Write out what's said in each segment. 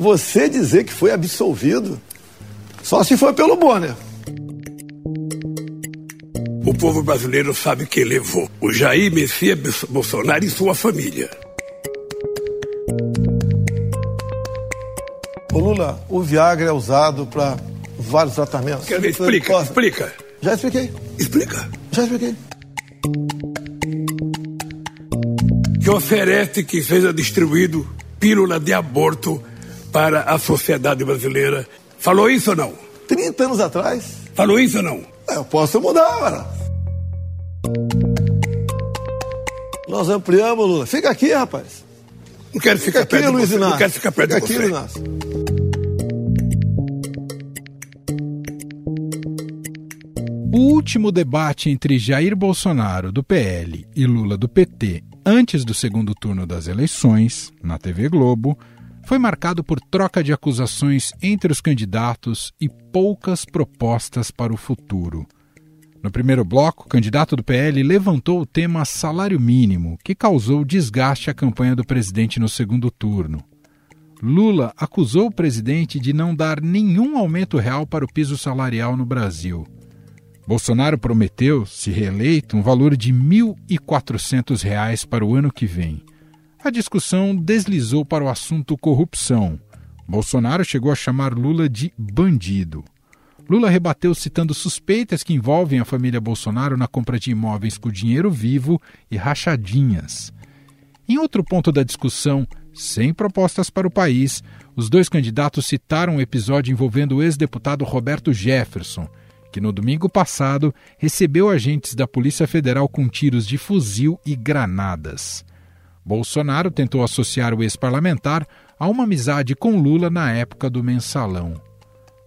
você dizer que foi absolvido, só se foi pelo Bonner. O povo brasileiro sabe que levou o Jair Messias Bolsonaro e sua família. Ô Lula, o Viagra é usado para vários tratamentos. Quer ver? Explica, Posso? explica. Já expliquei. Explica. Já expliquei. Que oferece que seja distribuído pílula de aborto para a sociedade brasileira. Falou isso ou não? 30 anos atrás. Falou isso ou não? É, eu posso mudar, mano. Nós ampliamos, Lula. Fica aqui, rapaz. Não quero ficar Fica aqui, perto Luiz de você. Inácio. Não quero ficar perto Fica de aqui, você. Luiz Inácio. O último debate entre Jair Bolsonaro, do PL, e Lula, do PT, antes do segundo turno das eleições, na TV Globo, foi marcado por troca de acusações entre os candidatos e poucas propostas para o futuro. No primeiro bloco, o candidato do PL levantou o tema salário mínimo, que causou desgaste à campanha do presidente no segundo turno. Lula acusou o presidente de não dar nenhum aumento real para o piso salarial no Brasil. Bolsonaro prometeu, se reeleito, um valor de 1.400 reais para o ano que vem. A discussão deslizou para o assunto corrupção. Bolsonaro chegou a chamar Lula de bandido. Lula rebateu citando suspeitas que envolvem a família Bolsonaro na compra de imóveis com dinheiro vivo e rachadinhas. Em outro ponto da discussão, sem propostas para o país, os dois candidatos citaram um episódio envolvendo o ex-deputado Roberto Jefferson, que no domingo passado recebeu agentes da Polícia Federal com tiros de fuzil e granadas. Bolsonaro tentou associar o ex-parlamentar a uma amizade com Lula na época do mensalão.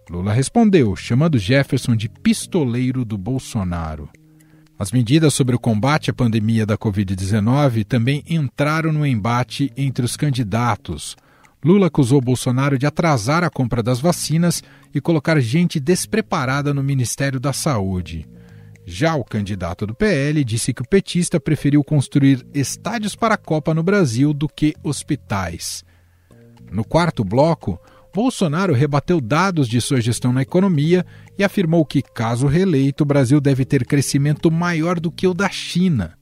Lula respondeu, chamando Jefferson de pistoleiro do Bolsonaro. As medidas sobre o combate à pandemia da Covid-19 também entraram no embate entre os candidatos. Lula acusou Bolsonaro de atrasar a compra das vacinas e colocar gente despreparada no Ministério da Saúde. Já o candidato do PL disse que o petista preferiu construir estádios para a Copa no Brasil do que hospitais. No quarto bloco, Bolsonaro rebateu dados de sua gestão na economia e afirmou que, caso reeleito, o Brasil deve ter crescimento maior do que o da China.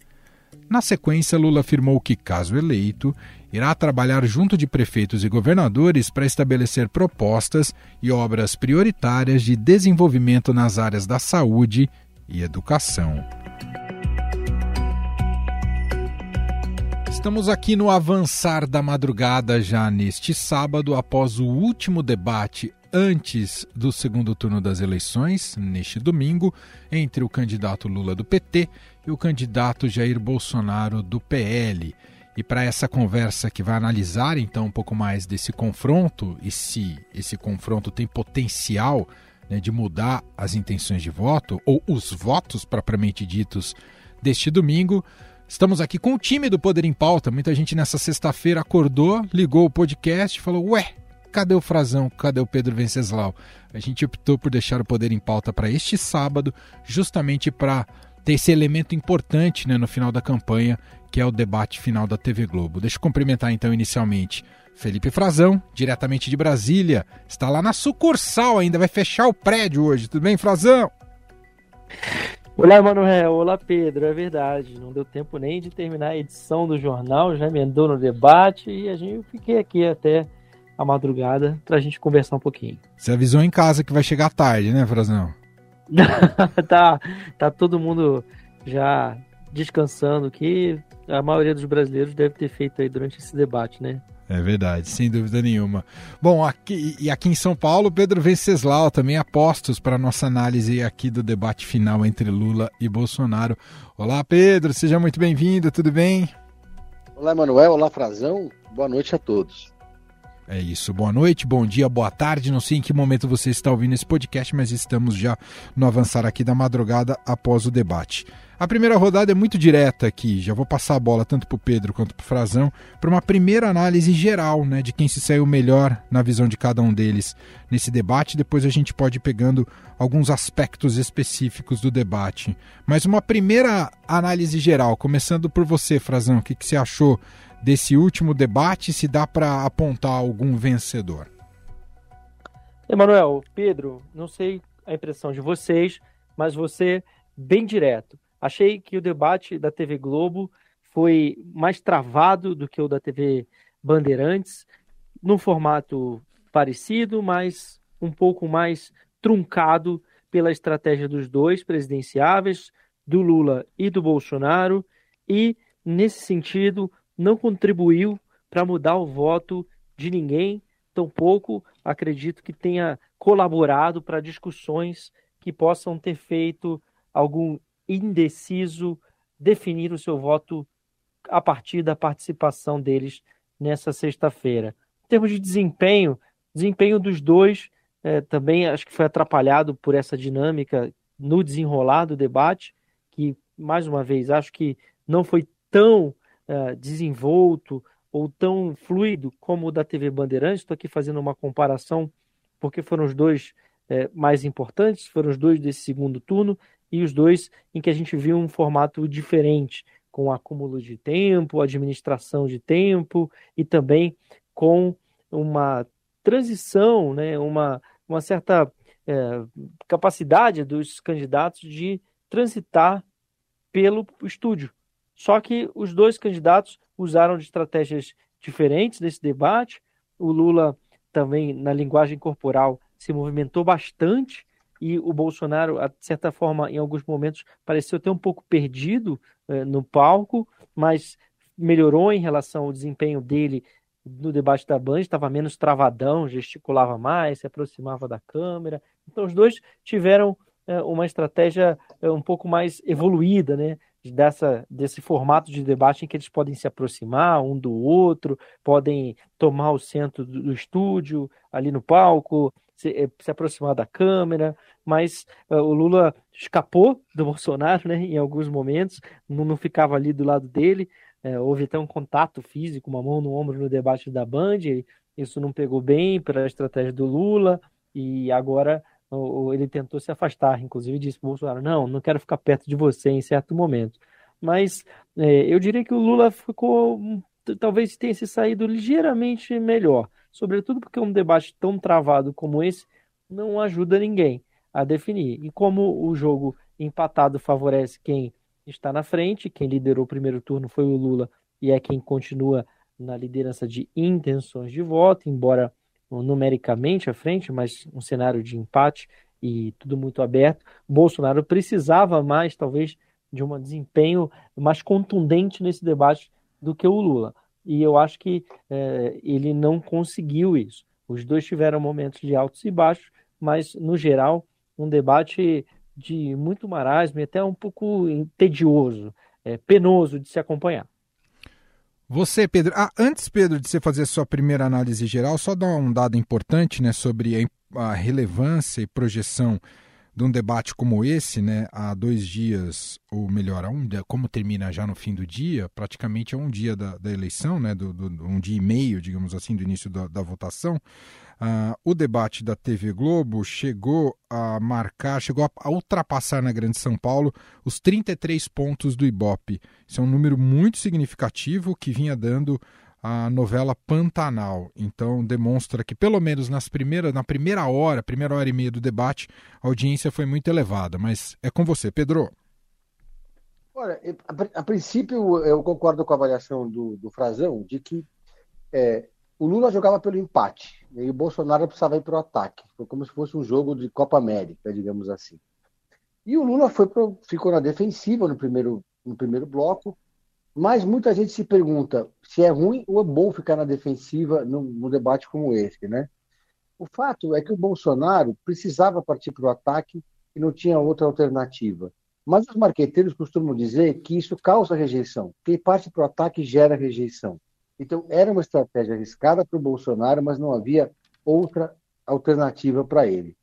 Na sequência, Lula afirmou que, caso eleito, irá trabalhar junto de prefeitos e governadores para estabelecer propostas e obras prioritárias de desenvolvimento nas áreas da saúde e educação. Estamos aqui no avançar da madrugada, já neste sábado, após o último debate antes do segundo turno das eleições, neste domingo, entre o candidato Lula do PT e o candidato Jair Bolsonaro do PL. E para essa conversa que vai analisar então um pouco mais desse confronto e se esse confronto tem potencial né, de mudar as intenções de voto ou os votos propriamente ditos deste domingo, estamos aqui com o time do Poder em Pauta. Muita gente nessa sexta-feira acordou, ligou o podcast e falou: Ué, cadê o Frazão? Cadê o Pedro Venceslau? A gente optou por deixar o Poder em Pauta para este sábado, justamente para ter esse elemento importante né, no final da campanha, que é o debate final da TV Globo. Deixa eu cumprimentar então inicialmente Felipe Frazão, diretamente de Brasília. Está lá na sucursal ainda, vai fechar o prédio hoje. Tudo bem, Frazão? Olá, Manuel. Olá, Pedro. É verdade. Não deu tempo nem de terminar a edição do jornal, já emendou no debate e a gente fiquei aqui até a madrugada para a gente conversar um pouquinho. Você avisou em casa que vai chegar tarde, né, Frazão? tá, tá todo mundo já descansando, que a maioria dos brasileiros deve ter feito aí durante esse debate, né? É verdade, sem dúvida nenhuma. Bom, aqui, e aqui em São Paulo, Pedro Venceslau também apostos para a nossa análise aqui do debate final entre Lula e Bolsonaro. Olá, Pedro, seja muito bem-vindo, tudo bem? Olá, Manuel, olá, Frazão, boa noite a todos. É isso, boa noite, bom dia, boa tarde. Não sei em que momento você está ouvindo esse podcast, mas estamos já no avançar aqui da madrugada após o debate. A primeira rodada é muito direta aqui, já vou passar a bola tanto para o Pedro quanto para o Frazão, para uma primeira análise geral né, de quem se saiu melhor na visão de cada um deles nesse debate. Depois a gente pode ir pegando alguns aspectos específicos do debate. Mas uma primeira análise geral, começando por você, Frazão, o que, que você achou desse último debate? Se dá para apontar algum vencedor? Emanuel, Pedro, não sei a impressão de vocês, mas você bem direto. Achei que o debate da TV Globo foi mais travado do que o da TV Bandeirantes, num formato parecido, mas um pouco mais truncado pela estratégia dos dois presidenciáveis, do Lula e do Bolsonaro, e, nesse sentido, não contribuiu para mudar o voto de ninguém, tampouco acredito que tenha colaborado para discussões que possam ter feito algum indeciso definir o seu voto a partir da participação deles nessa sexta-feira. Em termos de desempenho, desempenho dos dois é, também acho que foi atrapalhado por essa dinâmica no desenrolar do debate, que, mais uma vez, acho que não foi tão é, desenvolto ou tão fluido como o da TV Bandeirantes. Estou aqui fazendo uma comparação, porque foram os dois é, mais importantes, foram os dois desse segundo turno, e os dois em que a gente viu um formato diferente, com acúmulo de tempo, administração de tempo e também com uma transição, né, uma, uma certa é, capacidade dos candidatos de transitar pelo estúdio. Só que os dois candidatos usaram de estratégias diferentes nesse debate. O Lula também, na linguagem corporal, se movimentou bastante e o Bolsonaro, de certa forma, em alguns momentos, pareceu até um pouco perdido eh, no palco, mas melhorou em relação ao desempenho dele no debate da Band, estava menos travadão, gesticulava mais, se aproximava da câmera. Então, os dois tiveram eh, uma estratégia eh, um pouco mais evoluída, né? Dessa, desse formato de debate em que eles podem se aproximar um do outro, podem tomar o centro do, estúdio, ali no palco, se, eh, se aproximar da câmera, mas uh, o Lula escapou do Bolsonaro, né, em alguns momentos, não, não ficava ali do lado dele, uh, houve até um contato físico, uma mão no ombro no debate da Band, isso não pegou bem pela estratégia do Lula, e agora uh, ele tentou se afastar, inclusive disse Bolsonaro, não, não quero ficar perto de você em certo momento. Mas eu diria que o Lula ficou, hum, talvez tenha se saído ligeiramente melhor, sobretudo porque um debate tão travado como esse não ajuda ninguém a definir. E como o jogo empatado favorece quem está na frente, quem liderou o primeiro turno foi o Lula e é quem continua na liderança de intenções de voto, embora numericamente à frente, mas um cenário de empate e tudo muito aberto. Bolsonaro precisava mais, talvez, de um desempenho mais contundente nesse debate do que o Lula e eu acho que é, ele não conseguiu isso. Os dois tiveram momentos de altos e baixos, mas, no geral, um debate de muito marasmo e até um pouco tedioso, é, penoso de se acompanhar. Você, Pedro, ah, antes, Pedro, de você fazer a sua primeira análise geral, só dar um dado importante né, sobre a, a relevância e projeção de um debate como esse, né, há dois dias, ou melhor, um, como termina já no fim do dia, praticamente é um dia da, da eleição, né, do, do, um dia e meio, digamos assim, do início da, da votação, uh, o debate da TV Globo chegou a marcar, chegou a ultrapassar na Grande São Paulo os 33 pontos do Ibope. Isso é um número muito significativo que vinha dando a novela Pantanal. Então demonstra que pelo menos nas primeiras, na primeira hora, primeira hora e meia do debate, a audiência foi muito elevada. Mas é com você, Pedro. Olha, a, princípio eu concordo com a avaliação do, do Frazão de que é, o Lula jogava pelo empate e o Bolsonaro precisava ir para o ataque. Foi como se fosse um jogo de Copa América, digamos assim. E o Lula foi pro, ficou na defensiva no primeiro, no primeiro bloco, mas muita gente se pergunta se é ruim ou é bom ficar na defensiva num, num debate como esse, né? O fato é que o Bolsonaro precisava partir para o ataque e não tinha outra alternativa. Mas os marqueteiros costumam dizer que isso causa rejeição. Quem parte para o ataque gera rejeição. Então, era uma estratégia arriscada para o Bolsonaro, mas não havia outra alternativa para ele.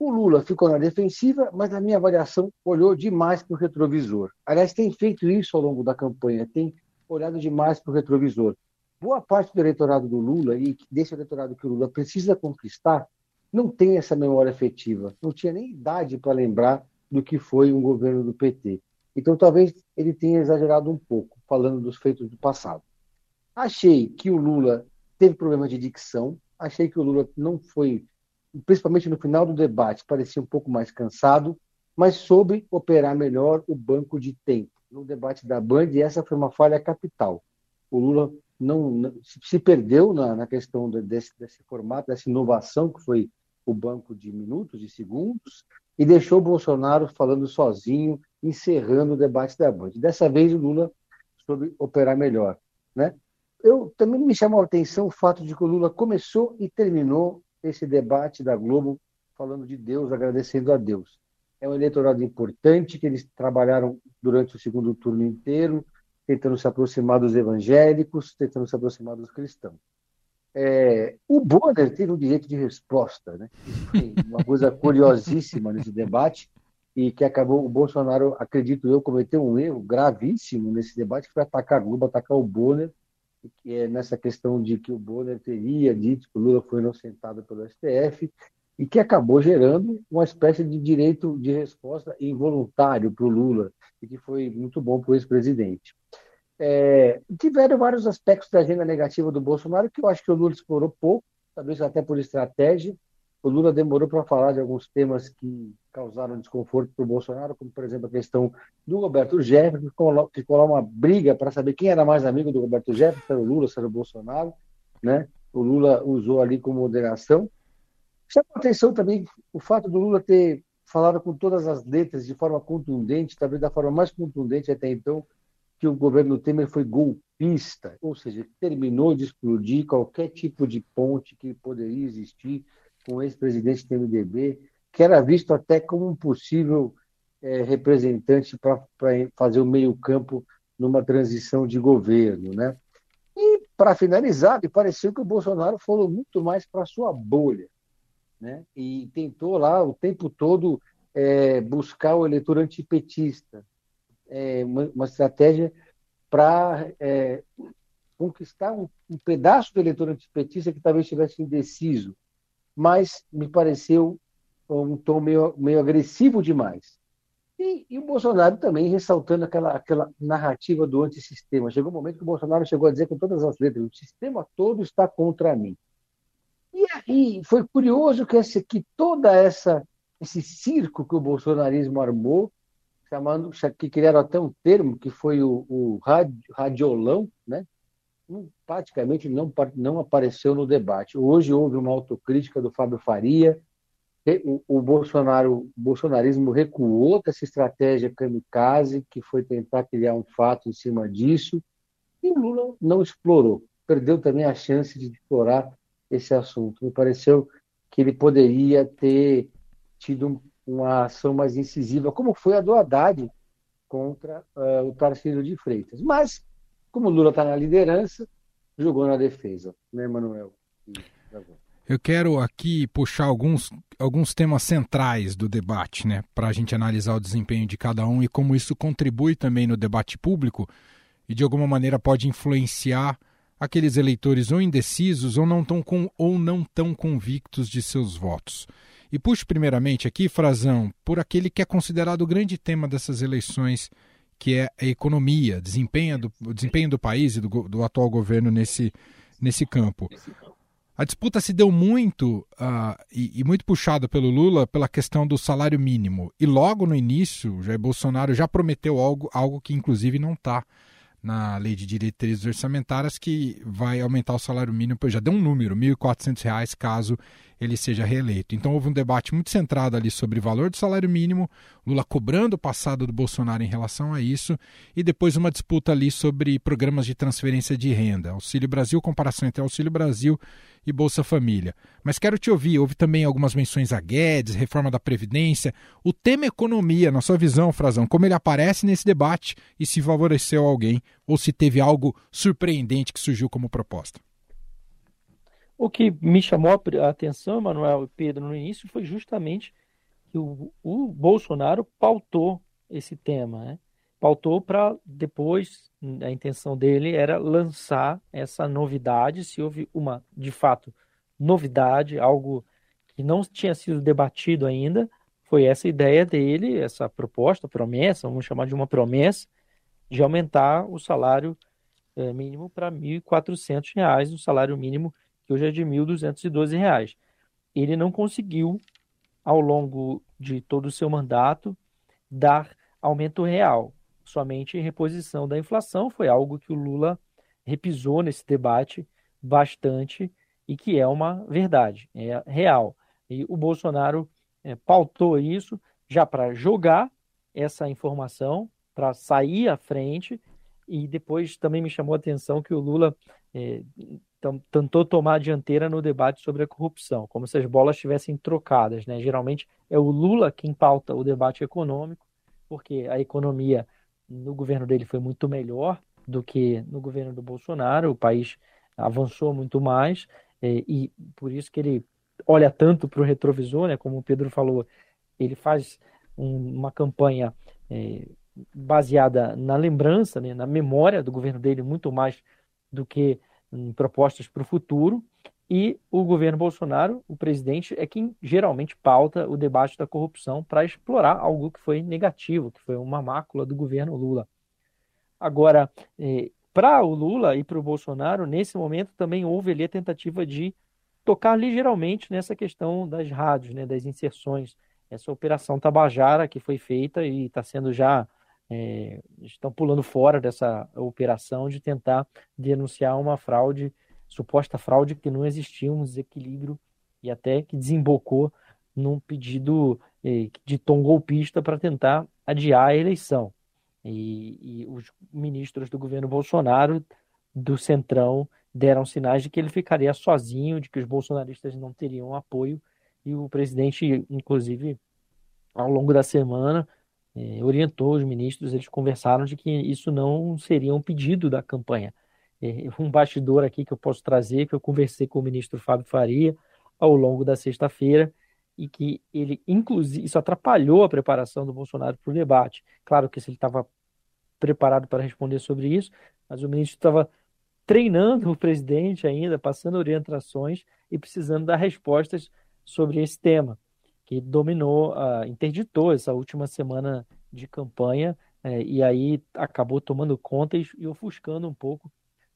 O Lula ficou na defensiva, mas na minha avaliação olhou demais para o retrovisor. Aliás, tem feito isso ao longo da campanha, tem olhado demais para o retrovisor. Boa parte do eleitorado do Lula e desse eleitorado que o Lula precisa conquistar não tem essa memória efetiva, não tinha nem idade para lembrar do que foi um governo do PT. Então, talvez ele tenha exagerado um pouco, falando dos feitos do passado. Achei que o Lula teve problema de dicção, achei que o Lula não foi principalmente no final do debate, parecia um pouco mais cansado, mas soube operar melhor o banco de tempo. No debate da Band, essa foi uma falha capital. O Lula não, não se perdeu na, na questão desse, desse formato, dessa inovação que foi o banco de minutos, de segundos, e deixou o Bolsonaro falando sozinho, encerrando o debate da Band. Dessa vez o Lula soube operar melhor. Né? Eu também me chamou a atenção o fato de que o Lula começou e terminou esse debate da Globo falando de Deus, agradecendo a Deus. É um eleitorado importante que eles trabalharam durante o segundo turno inteiro, tentando se aproximar dos evangélicos, tentando se aproximar dos cristãos. É, o Bonner teve um direito de resposta, né? uma coisa curiosíssima nesse debate e que acabou o Bolsonaro, acredito eu, cometeu um erro gravíssimo nesse debate, que foi atacar a Globo, atacar o Bonner, que é nessa questão de que o Bonner teria dito que o Lula foi inocentado pelo STF e que acabou gerando uma espécie de direito de resposta involuntário para o Lula e que foi muito bom para o ex-presidente. É, tiveram vários aspectos da agenda negativa do Bolsonaro que eu acho que o Lula explorou pouco, talvez até por estratégia. O Lula demorou para falar de alguns temas que causaram desconforto para o Bolsonaro, como, por exemplo, a questão do Roberto Jefferson, que ficou lá uma briga para saber quem era mais amigo do Roberto Jefferson, se era o Lula, se era o Bolsonaro. Né? O Lula usou ali como moderação. Chama atenção também o fato do Lula ter falado com todas as letras de forma contundente, talvez da forma mais contundente até então, que o governo Temer foi golpista, ou seja, terminou de explodir qualquer tipo de ponte que poderia existir com o ex-presidente do MDB, que era visto até como um possível é, representante para fazer o meio-campo numa transição de governo. Né? E, para finalizar, me pareceu que o Bolsonaro falou muito mais para sua bolha. Né? E tentou lá o tempo todo é, buscar o eleitor antipetista, é, uma, uma, estratégia para é, conquistar um, um, pedaço do eleitor antipetista que talvez estivesse indeciso, mas me pareceu um tom meio, meio agressivo demais. E, e, o Bolsonaro também ressaltando aquela, aquela narrativa do antissistema. Chegou um momento que o Bolsonaro chegou a dizer com todas as letras: o sistema todo está contra mim. E aí foi curioso que, esse, que toda essa esse circo que o bolsonarismo armou chamando, que criaram até um termo que foi o, o radiolão, né? praticamente não, não apareceu no debate. Hoje houve uma autocrítica do Fábio Faria, o, o Bolsonaro, o bolsonarismo recuou dessa estratégia kamikaze, que foi tentar criar um fato em cima disso, e o Lula não explorou, perdeu também a chance de explorar esse assunto. Me pareceu que ele poderia ter tido um uma ação mais incisiva, como foi a do Haddad contra uh, o Tarcísio de Freitas. Mas, como Lula está na liderança, jogou na defesa, né, Manuel? Eu quero aqui puxar alguns, alguns temas centrais do debate, né, para a gente analisar o desempenho de cada um e como isso contribui também no debate público e de alguma maneira pode influenciar aqueles eleitores ou indecisos ou não tão, com, ou não tão convictos de seus votos. E puxo primeiramente aqui, Frazão, por aquele que é considerado o grande tema dessas eleições, que é a economia, desempenho do, o desempenho do país e do, do atual governo nesse, nesse campo. A disputa se deu muito uh, e, e, muito puxada pelo Lula pela questão do salário mínimo. E logo no início, Jair Bolsonaro já prometeu algo, algo que inclusive não está na lei de diretrizes orçamentárias, que vai aumentar o salário mínimo, já deu um número, R$ 1.400 caso ele seja reeleito. Então houve um debate muito centrado ali sobre valor do salário mínimo, Lula cobrando o passado do Bolsonaro em relação a isso, e depois uma disputa ali sobre programas de transferência de renda, Auxílio Brasil, comparação entre Auxílio Brasil e Bolsa Família. Mas quero te ouvir, houve também algumas menções a Guedes, reforma da Previdência, o tema economia, na sua visão, Frazão, como ele aparece nesse debate e se favoreceu alguém ou se teve algo surpreendente que surgiu como proposta. O que me chamou a atenção, Manuel e Pedro, no início foi justamente que o, o Bolsonaro pautou esse tema, né? pautou para depois, a intenção dele era lançar essa novidade, se houve uma, de fato, novidade, algo que não tinha sido debatido ainda, foi essa ideia dele, essa proposta, promessa, vamos chamar de uma promessa, de aumentar o salário é, mínimo para R$ 1.400, o salário mínimo que hoje é de R$ 1.212. ele não conseguiu, ao longo de todo o seu mandato, dar aumento real. Somente reposição da inflação foi algo que o Lula repisou nesse debate bastante e que é uma verdade, é real. E o Bolsonaro é, pautou isso já para jogar essa informação, para sair à frente, e depois também me chamou a atenção que o Lula é, tentou tomar a dianteira no debate sobre a corrupção, como se as bolas estivessem trocadas. Né? Geralmente é o Lula quem pauta o debate econômico, porque a economia no governo dele foi muito melhor do que no governo do Bolsonaro, o país avançou muito mais, é, e por isso que ele olha tanto para o retrovisor, né? como o Pedro falou, ele faz um, uma campanha é, baseada na lembrança, né? na memória do governo dele, muito mais do que em propostas para o futuro. E o governo Bolsonaro, o presidente, é quem geralmente pauta o debate da corrupção para explorar algo que foi negativo, que foi uma mácula do governo Lula. Agora, eh, para o Lula e para o Bolsonaro, nesse momento também houve ali a tentativa de tocar ligeiramente nessa questão das rádios, né, das inserções. Essa operação Tabajara que foi feita e está sendo já é, estão pulando fora dessa operação de tentar denunciar uma fraude, suposta fraude que não existia, um desequilíbrio e até que desembocou num pedido é, de tom golpista para tentar adiar a eleição. E, e, os ministros do governo Bolsonaro, do Centrão, deram sinais de que ele ficaria sozinho, de que os bolsonaristas não teriam apoio, e o presidente, inclusive, ao longo da semana, é, orientou os ministros, eles conversaram de que isso não seria um pedido da campanha. É, um bastidor aqui que eu posso trazer, que eu conversei com o ministro Fábio Faria ao longo da sexta-feira, e que ele, inclusive, isso atrapalhou a preparação do Bolsonaro para o debate. Claro que se ele estava preparado para responder sobre isso, mas o ministro estava treinando o presidente ainda, passando orientações e precisando dar respostas sobre esse tema que dominou, uh, interditou essa última semana de campanha uh, e aí acabou tomando conta e, e ofuscando um pouco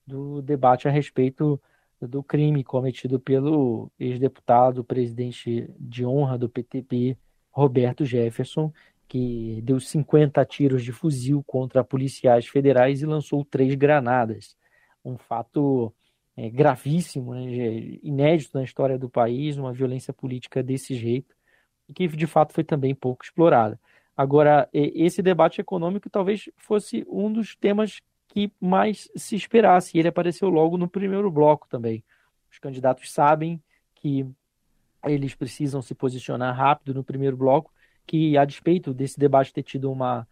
do debate a respeito do crime cometido pelo ex-deputado, presidente de honra do PTB, Roberto Jefferson, que deu 50 tiros de fuzil contra policiais federais e lançou três granadas. Um fato é, gravíssimo, né, inédito na história do país, uma violência política desse jeito e que de fato foi também pouco explorada. Agora, esse debate econômico talvez fosse um dos temas que mais se esperasse, e ele apareceu logo no primeiro bloco também. Os candidatos sabem que eles precisam se posicionar rápido no primeiro bloco, que a despeito desse debate ter tido uma,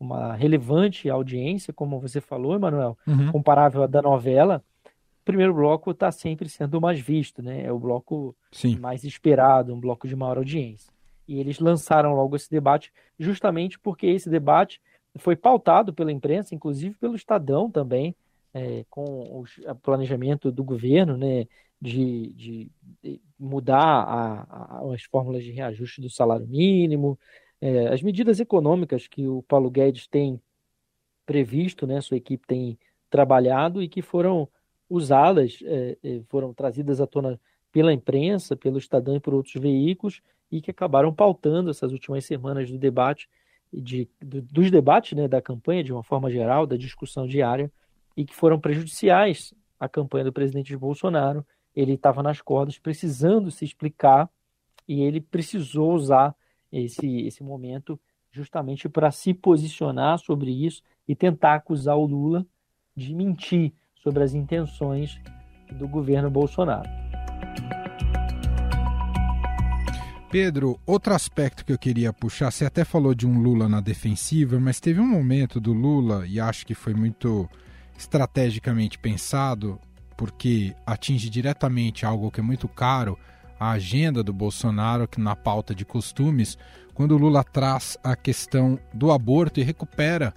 uma relevante audiência, como você falou, Emanuel, uhum. comparável à da novela, o primeiro bloco está sempre sendo o mais visto, né? É o bloco Sim. mais esperado, um bloco de maior audiência. E eles lançaram logo esse debate, justamente porque esse debate foi pautado pela imprensa, inclusive pelo Estadão também, é, com o planejamento do governo né, de, de, mudar a, a, as fórmulas de reajuste do salário mínimo, é, as medidas econômicas que o Paulo Guedes tem previsto, né, sua equipe tem trabalhado e que foram usadas, é, é foram trazidas à tona pela imprensa, pelo Estadão e por outros veículos, e que acabaram pautando essas últimas semanas do debate, de, do, dos debates né, da campanha, de uma forma geral, da discussão diária, e que foram prejudiciais à campanha do presidente Bolsonaro. Ele estava nas cordas, precisando se explicar, e ele precisou usar esse, esse momento justamente para se posicionar sobre isso e tentar acusar o Lula de mentir sobre as intenções do governo Bolsonaro. Pedro, outro aspecto que eu queria puxar, você até falou de um Lula na defensiva, mas teve um momento do Lula, e acho que foi muito estrategicamente pensado, porque atinge diretamente algo que é muito caro, a agenda do Bolsonaro, que na pauta de costumes, quando o Lula traz a questão do aborto e recupera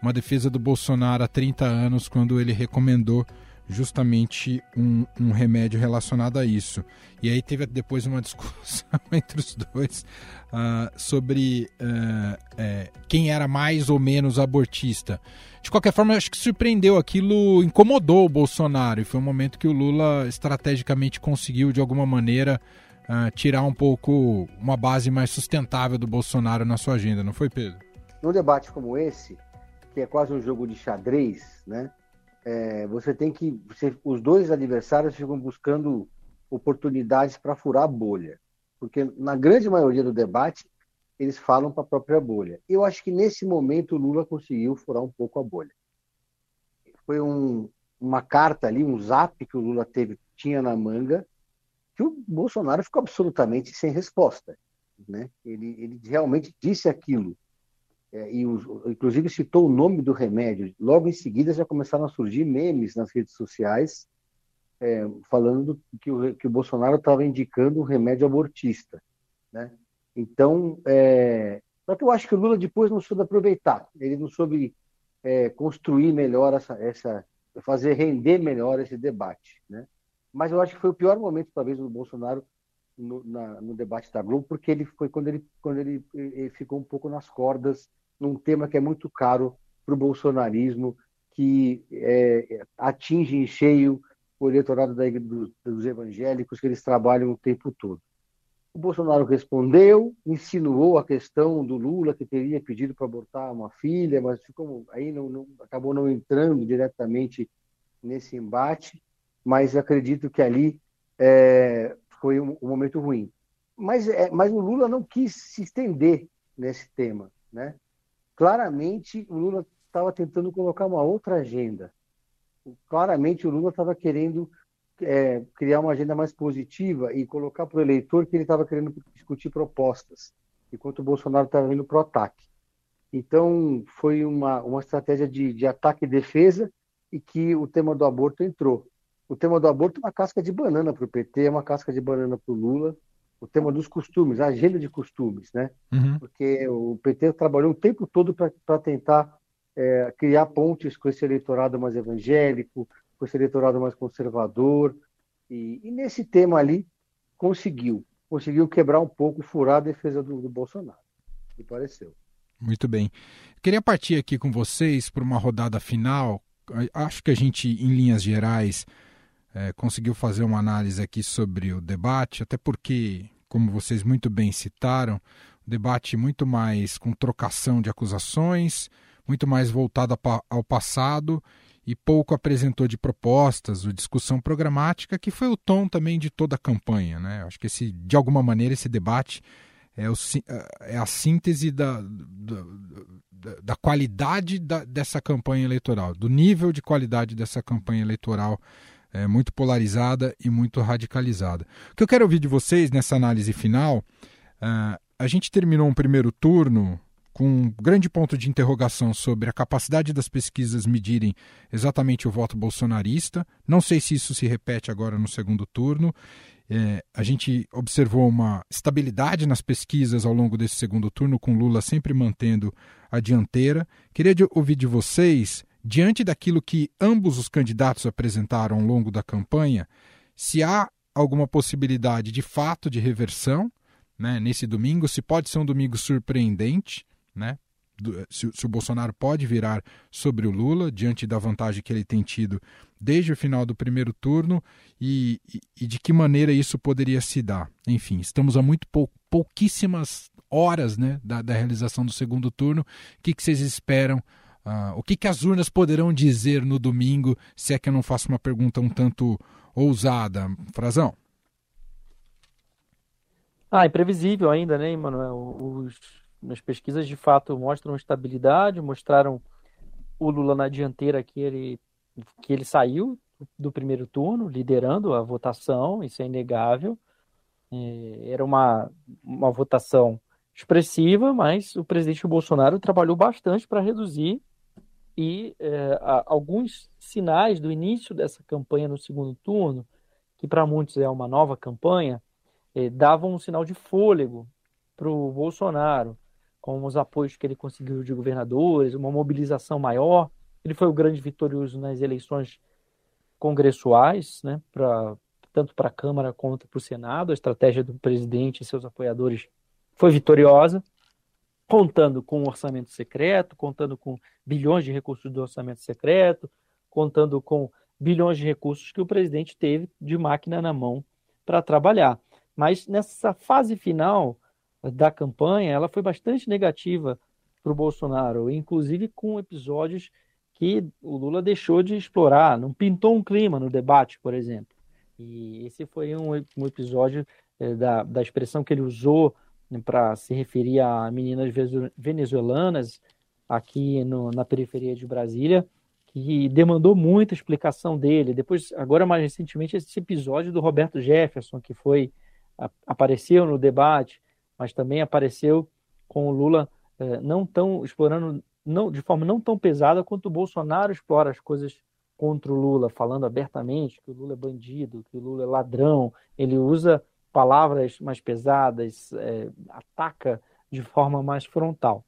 uma defesa do Bolsonaro há 30 anos, quando ele recomendou justamente um, um, remédio relacionado a isso. E aí teve depois uma discussão entre os dois uh, sobre uh, é, quem era mais ou menos abortista. De qualquer forma, acho que surpreendeu aquilo, incomodou o Bolsonaro, e foi um momento que o Lula estrategicamente conseguiu, de alguma maneira, uh, tirar um pouco uma base mais sustentável do Bolsonaro na sua agenda, não foi, Pedro? Num debate como esse, que é quase um jogo de xadrez, né? É, você tem que. Você, os dois adversários ficam buscando oportunidades para furar a bolha. Porque na grande maioria do debate, eles falam para a própria bolha. Eu acho que nesse momento o Lula conseguiu furar um pouco a bolha. Foi um, uma carta ali, um zap que o Lula teve, tinha na manga, que o Bolsonaro ficou absolutamente sem resposta. Né? Ele, ele realmente disse aquilo. É, e os, inclusive citou o nome do remédio. Logo em seguida já começaram a surgir memes nas redes sociais é, falando que o, que o Bolsonaro estava indicando um remédio abortista. Né? Então, é, só que eu acho que o Lula depois não soube aproveitar, ele não soube é, construir melhor essa, essa, fazer render melhor esse debate. Né? Mas eu acho que foi o pior momento, talvez, do Bolsonaro no, na, no debate da Globo, porque ele foi quando ele, quando ele, ele ficou um pouco nas cordas num tema que é muito caro para o bolsonarismo, que é, atinge em cheio o eleitorado da, do, dos evangélicos, que eles trabalham o tempo todo. O Bolsonaro respondeu, insinuou a questão do Lula, que teria pedido para abortar uma filha, mas ficou, aí não, não, acabou não entrando diretamente nesse embate, mas acredito que ali é, foi um, um, momento ruim. Mas, é, mas o Lula não quis se estender nesse tema. Né? Claramente, o Lula estava tentando colocar uma outra agenda. Claramente, o Lula estava querendo é, criar uma agenda mais positiva e colocar para o eleitor que ele estava querendo discutir propostas, enquanto o Bolsonaro estava indo para o ataque. Então, foi uma, uma estratégia de, de ataque e defesa e que o tema do aborto entrou. O tema do aborto é uma casca de banana para o PT, é uma casca de banana para o Lula. O tema dos costumes, a agenda de costumes, né? Uhum. Porque o PT trabalhou o tempo todo para tentar é, criar pontes com esse eleitorado mais evangélico, com esse eleitorado mais conservador. E, e, nesse tema ali, conseguiu. Conseguiu quebrar um pouco, furar a defesa do, do Bolsonaro. Me pareceu. Muito bem. Queria partir aqui com vocês para uma rodada final. Acho que a gente, em linhas gerais, é, conseguiu fazer uma análise aqui sobre o debate, até porque, como vocês muito bem citaram, o debate muito mais com trocação de acusações, muito mais voltado ao passado e pouco apresentou de propostas ou discussão programática, que foi o tom também de toda a campanha. Né? Acho que esse, de alguma maneira esse debate é, o, é a síntese da, da, da qualidade da, dessa campanha eleitoral, do nível de qualidade dessa campanha eleitoral é, muito polarizada e muito radicalizada. O que eu quero ouvir de vocês nessa análise final, uh, a gente terminou um primeiro turno com um grande ponto de interrogação sobre a capacidade das pesquisas medirem exatamente o voto bolsonarista. Não sei se isso se repete agora no segundo turno. É, a gente observou uma estabilidade nas pesquisas ao longo desse segundo turno, com Lula sempre mantendo a dianteira. Queria ouvir de vocês, diante daquilo que ambos os candidatos apresentaram ao longo da campanha, se há alguma possibilidade de fato de reversão né, nesse domingo, se pode ser um domingo surpreendente né? Se, se, o Bolsonaro pode virar sobre o Lula, diante da vantagem que ele tem tido desde o final do primeiro turno, e, e, e de que maneira isso poderia se dar. Enfim, estamos a muito pou, pouquíssimas horas né, da, da, realização do segundo turno. O que, que vocês esperam? Uh, o que, que as urnas poderão dizer no domingo, se é que eu não faço uma pergunta um tanto ousada? Frazão? Ah, imprevisível ainda, né, Emanuel? Os nas pesquisas de fato mostram estabilidade, mostraram o Lula na dianteira que ele, que ele saiu do primeiro turno, liderando a votação, isso é inegável. É, era uma, uma votação expressiva, mas o presidente Bolsonaro trabalhou bastante para reduzir e é, alguns sinais do início dessa campanha no segundo turno, que para muitos é uma nova campanha, é, davam um sinal de fôlego para o Bolsonaro com os apoios que ele conseguiu de governadores, uma mobilização maior. Ele foi o grande vitorioso nas eleições congressuais, né, pra, tanto para a Câmara quanto para o Senado. A estratégia do presidente e seus apoiadores foi vitoriosa, contando com o orçamento secreto, contando com bilhões de recursos do orçamento secreto, contando com bilhões de recursos que o presidente teve de máquina na mão para trabalhar. Mas nessa fase final da campanha, ela foi bastante negativa para o Bolsonaro, inclusive com episódios que o Lula deixou de explorar, não pintou um clima no debate, por exemplo. E esse foi um, um episódio é, da, da expressão que ele usou para se referir a meninas venezuelanas aqui no, na periferia de Brasília, que demandou muita explicação dele. Depois, agora mais recentemente, esse episódio do Roberto Jefferson, que foi apareceu no debate, mas também apareceu com o Lula é, não tão explorando não, de forma não tão pesada quanto o Bolsonaro explora as coisas contra o Lula, falando abertamente que o Lula é bandido, que o Lula é ladrão. Ele usa palavras mais pesadas, é, ataca de forma mais frontal.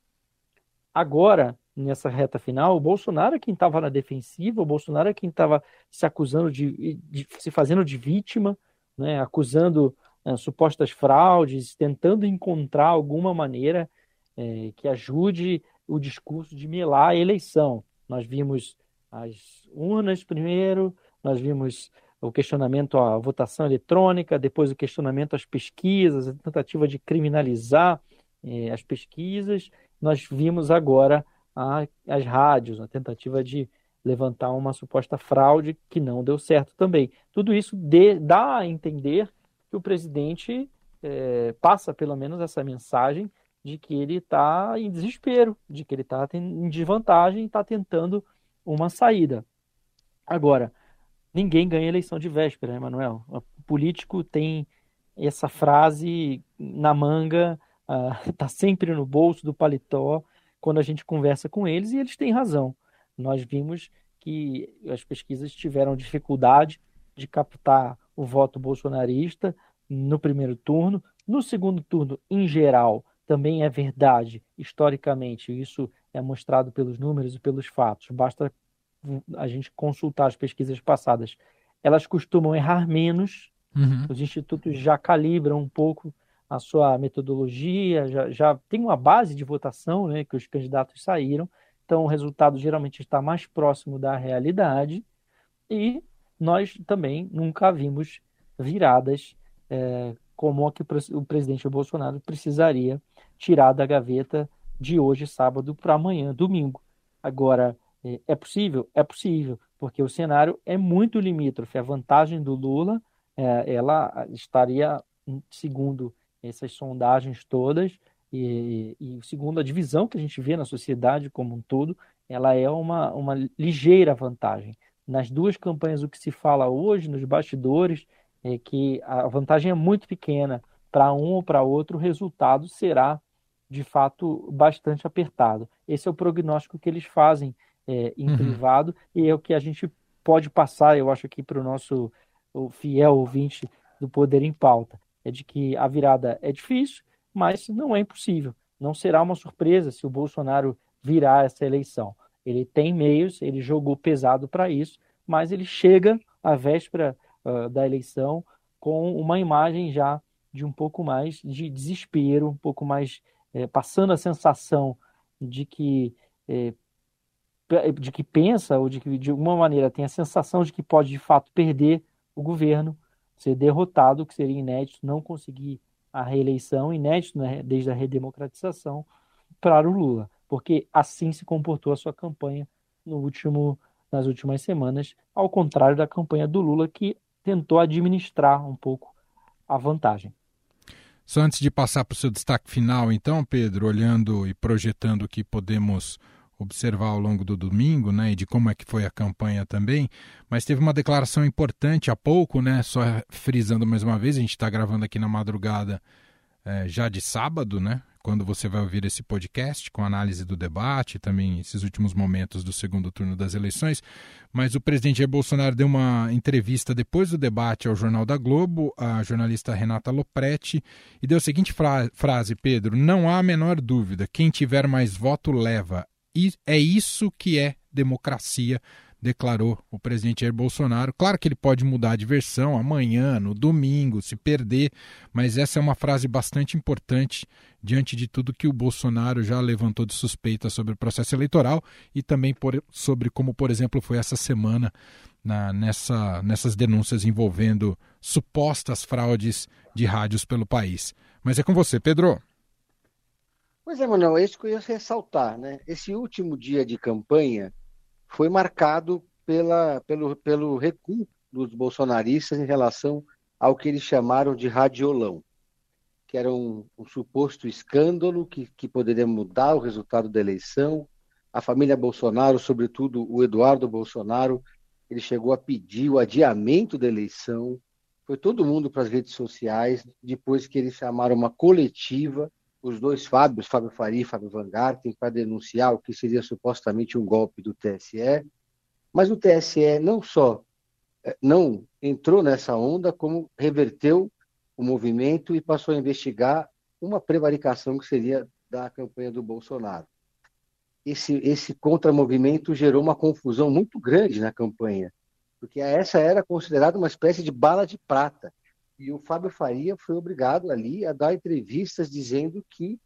Agora, nessa reta final, o Bolsonaro é quem estava na defensiva, o Bolsonaro é quem estava se acusando de, de, se fazendo de vítima, né, acusando é, supostas fraudes, tentando encontrar alguma maneira é, que ajude o discurso de melar a eleição. Nós vimos as urnas primeiro, nós vimos o questionamento à votação eletrônica, depois o questionamento às pesquisas, a tentativa de criminalizar eh, as pesquisas. Nós vimos agora a, as rádios, a tentativa de levantar uma suposta fraude que não deu certo também. Tudo isso de, dá a entender que o presidente eh, passa pelo menos essa mensagem de que ele está em desespero, de que ele está em desvantagem e está tentando uma saída. Agora, ninguém ganha eleição de véspera, Emanuel. O político tem essa frase na manga, está uh, sempre no bolso do paletó quando a gente conversa com eles e eles têm razão. Nós vimos que as pesquisas tiveram dificuldade de captar o voto bolsonarista no primeiro turno. No segundo turno, em geral, também é verdade, historicamente, isso é mostrado pelos números e pelos fatos, basta a gente consultar as pesquisas passadas. Elas costumam errar menos, uhum. os institutos já calibram um pouco a sua metodologia, já, já tem uma base de votação né, que os candidatos saíram, então o resultado geralmente está mais próximo da realidade e nós também nunca vimos viradas é, como a que o presidente Bolsonaro precisaria tirar da gaveta de hoje, sábado, para amanhã, domingo. Agora, é, é possível? É possível, porque o cenário é muito limítrofe. A vantagem do Lula, é, ela estaria, segundo essas sondagens todas, e, e, segundo a divisão que a gente vê na sociedade como um todo, ela é uma, uma ligeira vantagem. Nas duas campanhas, o que se fala hoje, nos bastidores, é que a vantagem é muito pequena para um ou para outro, o resultado será de fato bastante apertado. Esse é o prognóstico que eles fazem é, em uhum. privado e é o que a gente pode passar, eu acho, aqui para o nosso fiel ouvinte do Poder em Pauta. É de que a virada é difícil, mas não é impossível. Não será uma surpresa se o Bolsonaro virar essa eleição. Ele tem meios, ele jogou pesado para isso, mas ele chega à véspera uh, da eleição com uma imagem já de um pouco mais de desespero, um pouco mais é, passando a sensação de que é, de que pensa ou de que de alguma maneira tem a sensação de que pode de fato perder o governo, ser derrotado, que seria inédito, não conseguir a reeleição, inédito né, desde a redemocratização para o Lula, porque assim se comportou a sua campanha no último nas últimas semanas, ao contrário da campanha do Lula que tentou administrar um pouco a vantagem. Só antes de passar para o seu destaque final, então, Pedro, olhando e projetando o que podemos observar ao longo do domingo, né, e de como é que foi a campanha também, mas teve uma declaração importante há pouco, né, só frisando mais uma vez, a gente está gravando aqui na madrugada é, já de sábado, né, quando você vai ouvir esse podcast com análise do debate, também esses últimos momentos do segundo turno das eleições. Mas o presidente Jair Bolsonaro deu uma entrevista depois do debate ao Jornal da Globo, a jornalista Renata Lopretti, e deu a seguinte fra frase, Pedro: Não há a menor dúvida, quem tiver mais voto leva. É isso que é democracia declarou o presidente Jair Bolsonaro. Claro que ele pode mudar de versão amanhã, no domingo, se perder, mas essa é uma frase bastante importante diante de tudo que o Bolsonaro já levantou de suspeita sobre o processo eleitoral e também por, sobre como, por exemplo, foi essa semana na, nessa, nessas denúncias envolvendo supostas fraudes de rádios pelo país. Mas é com você, Pedro. Pois é, Manuel, é isso que eu ia ressaltar. Né? Esse último dia de campanha foi marcado pela, pelo, pelo recuo dos bolsonaristas em relação ao que eles chamaram de radiolão, que era um, um suposto escândalo que, que poderia mudar o resultado da eleição. A família Bolsonaro, sobretudo o Eduardo Bolsonaro, ele chegou a pedir o adiamento da eleição. Foi todo mundo para as redes sociais, depois que eles chamaram uma coletiva, os dois Fábios, Fábio Faria e Fábio Van para denunciar o que seria supostamente um golpe do TSE. Mas o TSE não só eh, não entrou nessa onda, como reverteu o movimento e passou a investigar uma prevaricação que seria da campanha do Bolsonaro esse, esse contramovimento gerou uma confusão muito grande na campanha, porque essa era considerada uma espécie de bala de prata. E o Fábio Faria foi obrigado ali a dar entrevistas dizendo que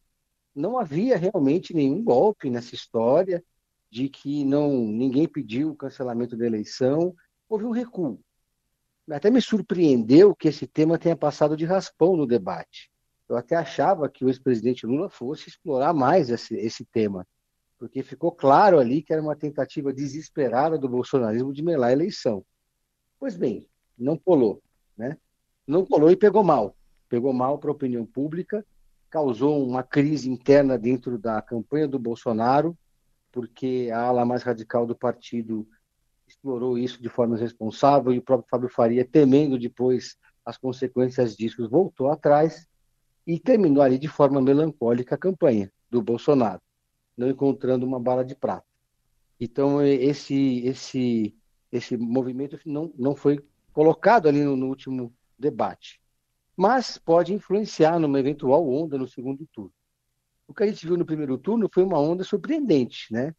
não havia realmente nenhum golpe nessa história, de que não ninguém pediu o cancelamento da eleição, houve um recuo. Até me surpreendeu que esse tema tenha passado de raspão no debate. Eu até achava que o ex-presidente Lula fosse explorar mais esse, esse tema porque ficou claro ali que era uma tentativa desesperada do bolsonarismo de melar a eleição. Pois bem, não colou, né? Não colou e pegou mal. Pegou mal para a opinião pública, causou uma crise interna dentro da campanha do Bolsonaro, porque a ala mais radical do partido explorou isso de forma irresponsável e o próprio Fábio Faria, temendo depois as consequências disso, voltou atrás e terminou ali de forma melancólica a campanha do Bolsonaro não encontrando uma bala de prata. Então esse esse esse movimento não, não foi colocado ali no, no último debate, mas pode influenciar numa eventual onda no segundo turno. O que a gente viu no primeiro turno foi uma onda surpreendente, né?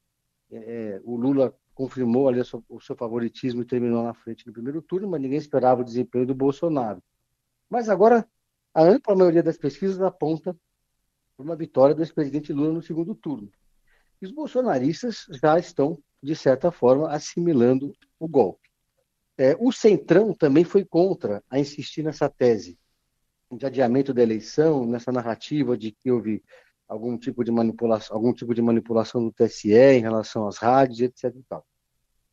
É, é o Lula confirmou ali o seu favoritismo e terminou na frente no primeiro turno, mas ninguém esperava o desempenho do Bolsonaro. Mas agora a ampla maioria das pesquisas aponta para uma vitória do ex-presidente Lula no segundo turno. E os bolsonaristas já estão, de certa forma, assimilando o golpe. É, o Centrão também foi contra a insistir nessa tese de adiamento da eleição, nessa narrativa de que houve algum tipo de manipulação, algum tipo de manipulação do TSE em relação às rádios, etc.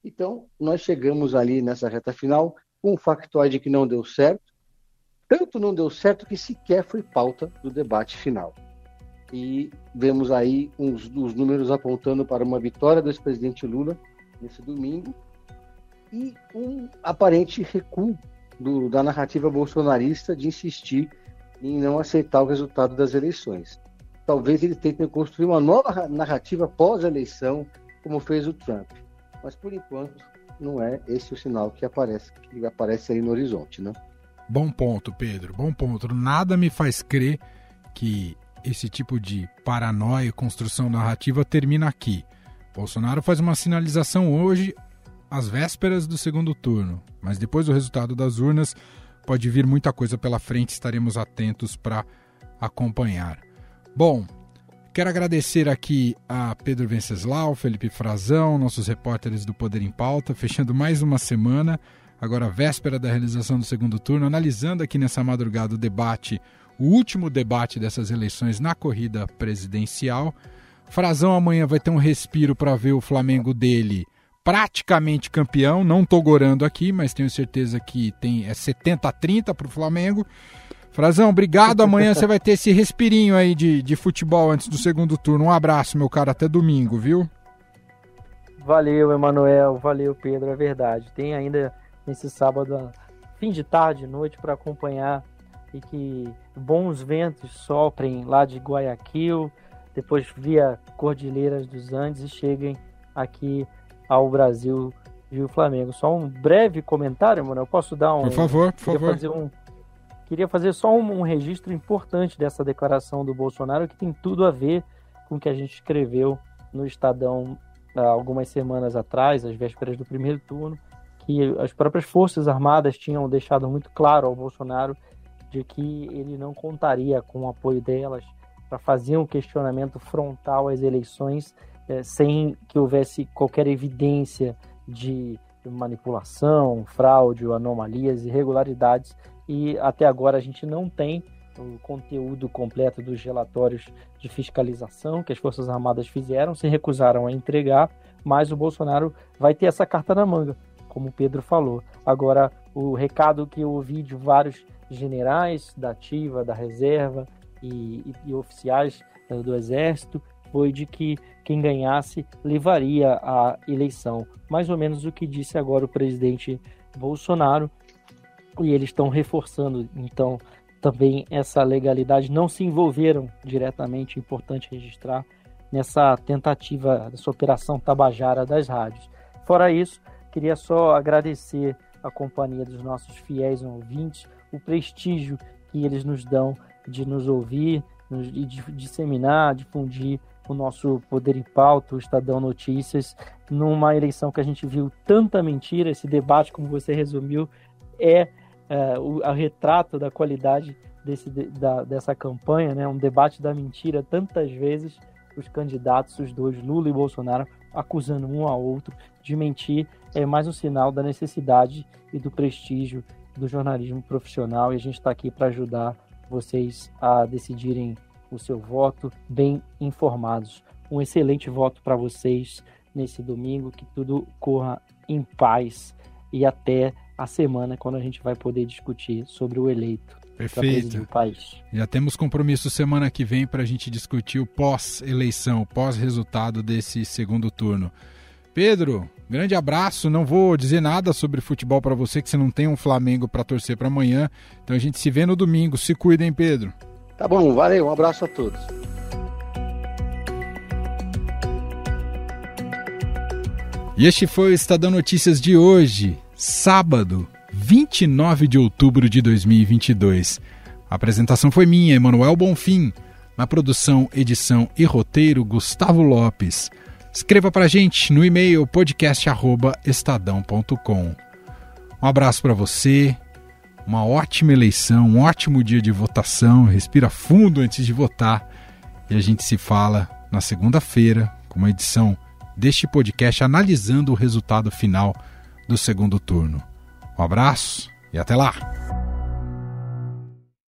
Então, nós chegamos ali nessa reta final com um factoide que não deu certo, tanto não deu certo que sequer foi pauta do debate final e vemos aí uns dos números apontando para uma vitória do ex-presidente Lula nesse domingo e um aparente recuo do, da narrativa bolsonarista de insistir em não aceitar o resultado das eleições. Talvez ele tente construir uma nova narrativa pós-eleição, como fez o Trump. Mas por enquanto não é esse o sinal que aparece que aparece aí no horizonte, né? Bom ponto, Pedro. Bom ponto. Nada me faz crer que esse tipo de paranoia e construção narrativa termina aqui. Bolsonaro faz uma sinalização hoje, às vésperas do segundo turno, mas depois do resultado das urnas, pode vir muita coisa pela frente, estaremos atentos para acompanhar. Bom, quero agradecer aqui a Pedro Venceslau, Felipe Frazão, nossos repórteres do Poder em Pauta, fechando mais uma semana, agora véspera da realização do segundo turno, analisando aqui nessa madrugada o debate o último debate dessas eleições na corrida presidencial. Frazão amanhã vai ter um respiro para ver o Flamengo dele praticamente campeão. Não estou gorando aqui, mas tenho certeza que tem é 70 a 30 para o Flamengo. Frazão, obrigado. Amanhã você vai ter esse respirinho aí de, de futebol antes do segundo turno. Um abraço, meu cara. Até domingo, viu? Valeu, Emanuel. Valeu, Pedro. É verdade. Tem ainda nesse sábado, fim de tarde, noite, para acompanhar e que bons ventos soprem lá de Guayaquil, depois via Cordilheiras dos Andes e cheguem aqui ao Brasil e o Flamengo. Só um breve comentário, mano. Eu posso dar um. Por favor, por queria favor. Fazer um, queria fazer só um, um registro importante dessa declaração do Bolsonaro que tem tudo a ver com o que a gente escreveu no Estadão há algumas semanas atrás, às vésperas do primeiro turno, que as próprias Forças Armadas tinham deixado muito claro ao Bolsonaro de que ele não contaria com o apoio delas para fazer um questionamento frontal às eleições, eh, sem que houvesse qualquer evidência de manipulação, fraude, anomalias, irregularidades e até agora a gente não tem o conteúdo completo dos relatórios de fiscalização que as Forças Armadas fizeram, se recusaram a entregar, mas o Bolsonaro vai ter essa carta na manga, como o Pedro falou. Agora, o recado que eu ouvi de vários generais da ativa, da reserva e, e, e oficiais eh, do Exército foi de que quem ganhasse levaria a eleição. Mais ou menos o que disse agora o presidente Bolsonaro. E eles estão reforçando, então, também essa legalidade. Não se envolveram diretamente, é importante registrar, nessa tentativa, dessa operação tabajara das rádios. Fora isso, queria só agradecer a companhia dos nossos fiéis ouvintes, o prestígio que eles nos dão de nos ouvir, de disseminar, difundir o nosso Poder em Pauta, o Estadão Notícias, numa eleição que a gente viu tanta mentira, esse debate, como você resumiu, é, é o retrato da qualidade desse, da, dessa campanha, né? um debate da mentira, tantas vezes os candidatos, os dois, Lula e Bolsonaro, acusando um ao outro de mentir, é mais um sinal da necessidade e do prestígio do jornalismo profissional e a gente está aqui para ajudar vocês a decidirem o seu voto bem informados. Um excelente voto para vocês nesse domingo, que tudo corra em paz e até a semana quando a gente vai poder discutir sobre o eleito. Perfeito. Já temos compromisso semana que vem para a gente discutir o pós-eleição, pós-resultado desse segundo turno. Pedro, grande abraço. Não vou dizer nada sobre futebol para você, que você não tem um Flamengo para torcer para amanhã. Então a gente se vê no domingo. Se cuidem, Pedro. Tá bom, valeu, um abraço a todos. E este foi o Estadão Notícias de hoje, sábado, 29 de outubro de 2022. A apresentação foi minha, Emanuel Bonfim. Na produção, edição e roteiro, Gustavo Lopes. Escreva para gente no e-mail podcast@estadão.com. Um abraço para você, uma ótima eleição, um ótimo dia de votação. Respira fundo antes de votar. E a gente se fala na segunda-feira com uma edição deste podcast analisando o resultado final do segundo turno. Um abraço e até lá!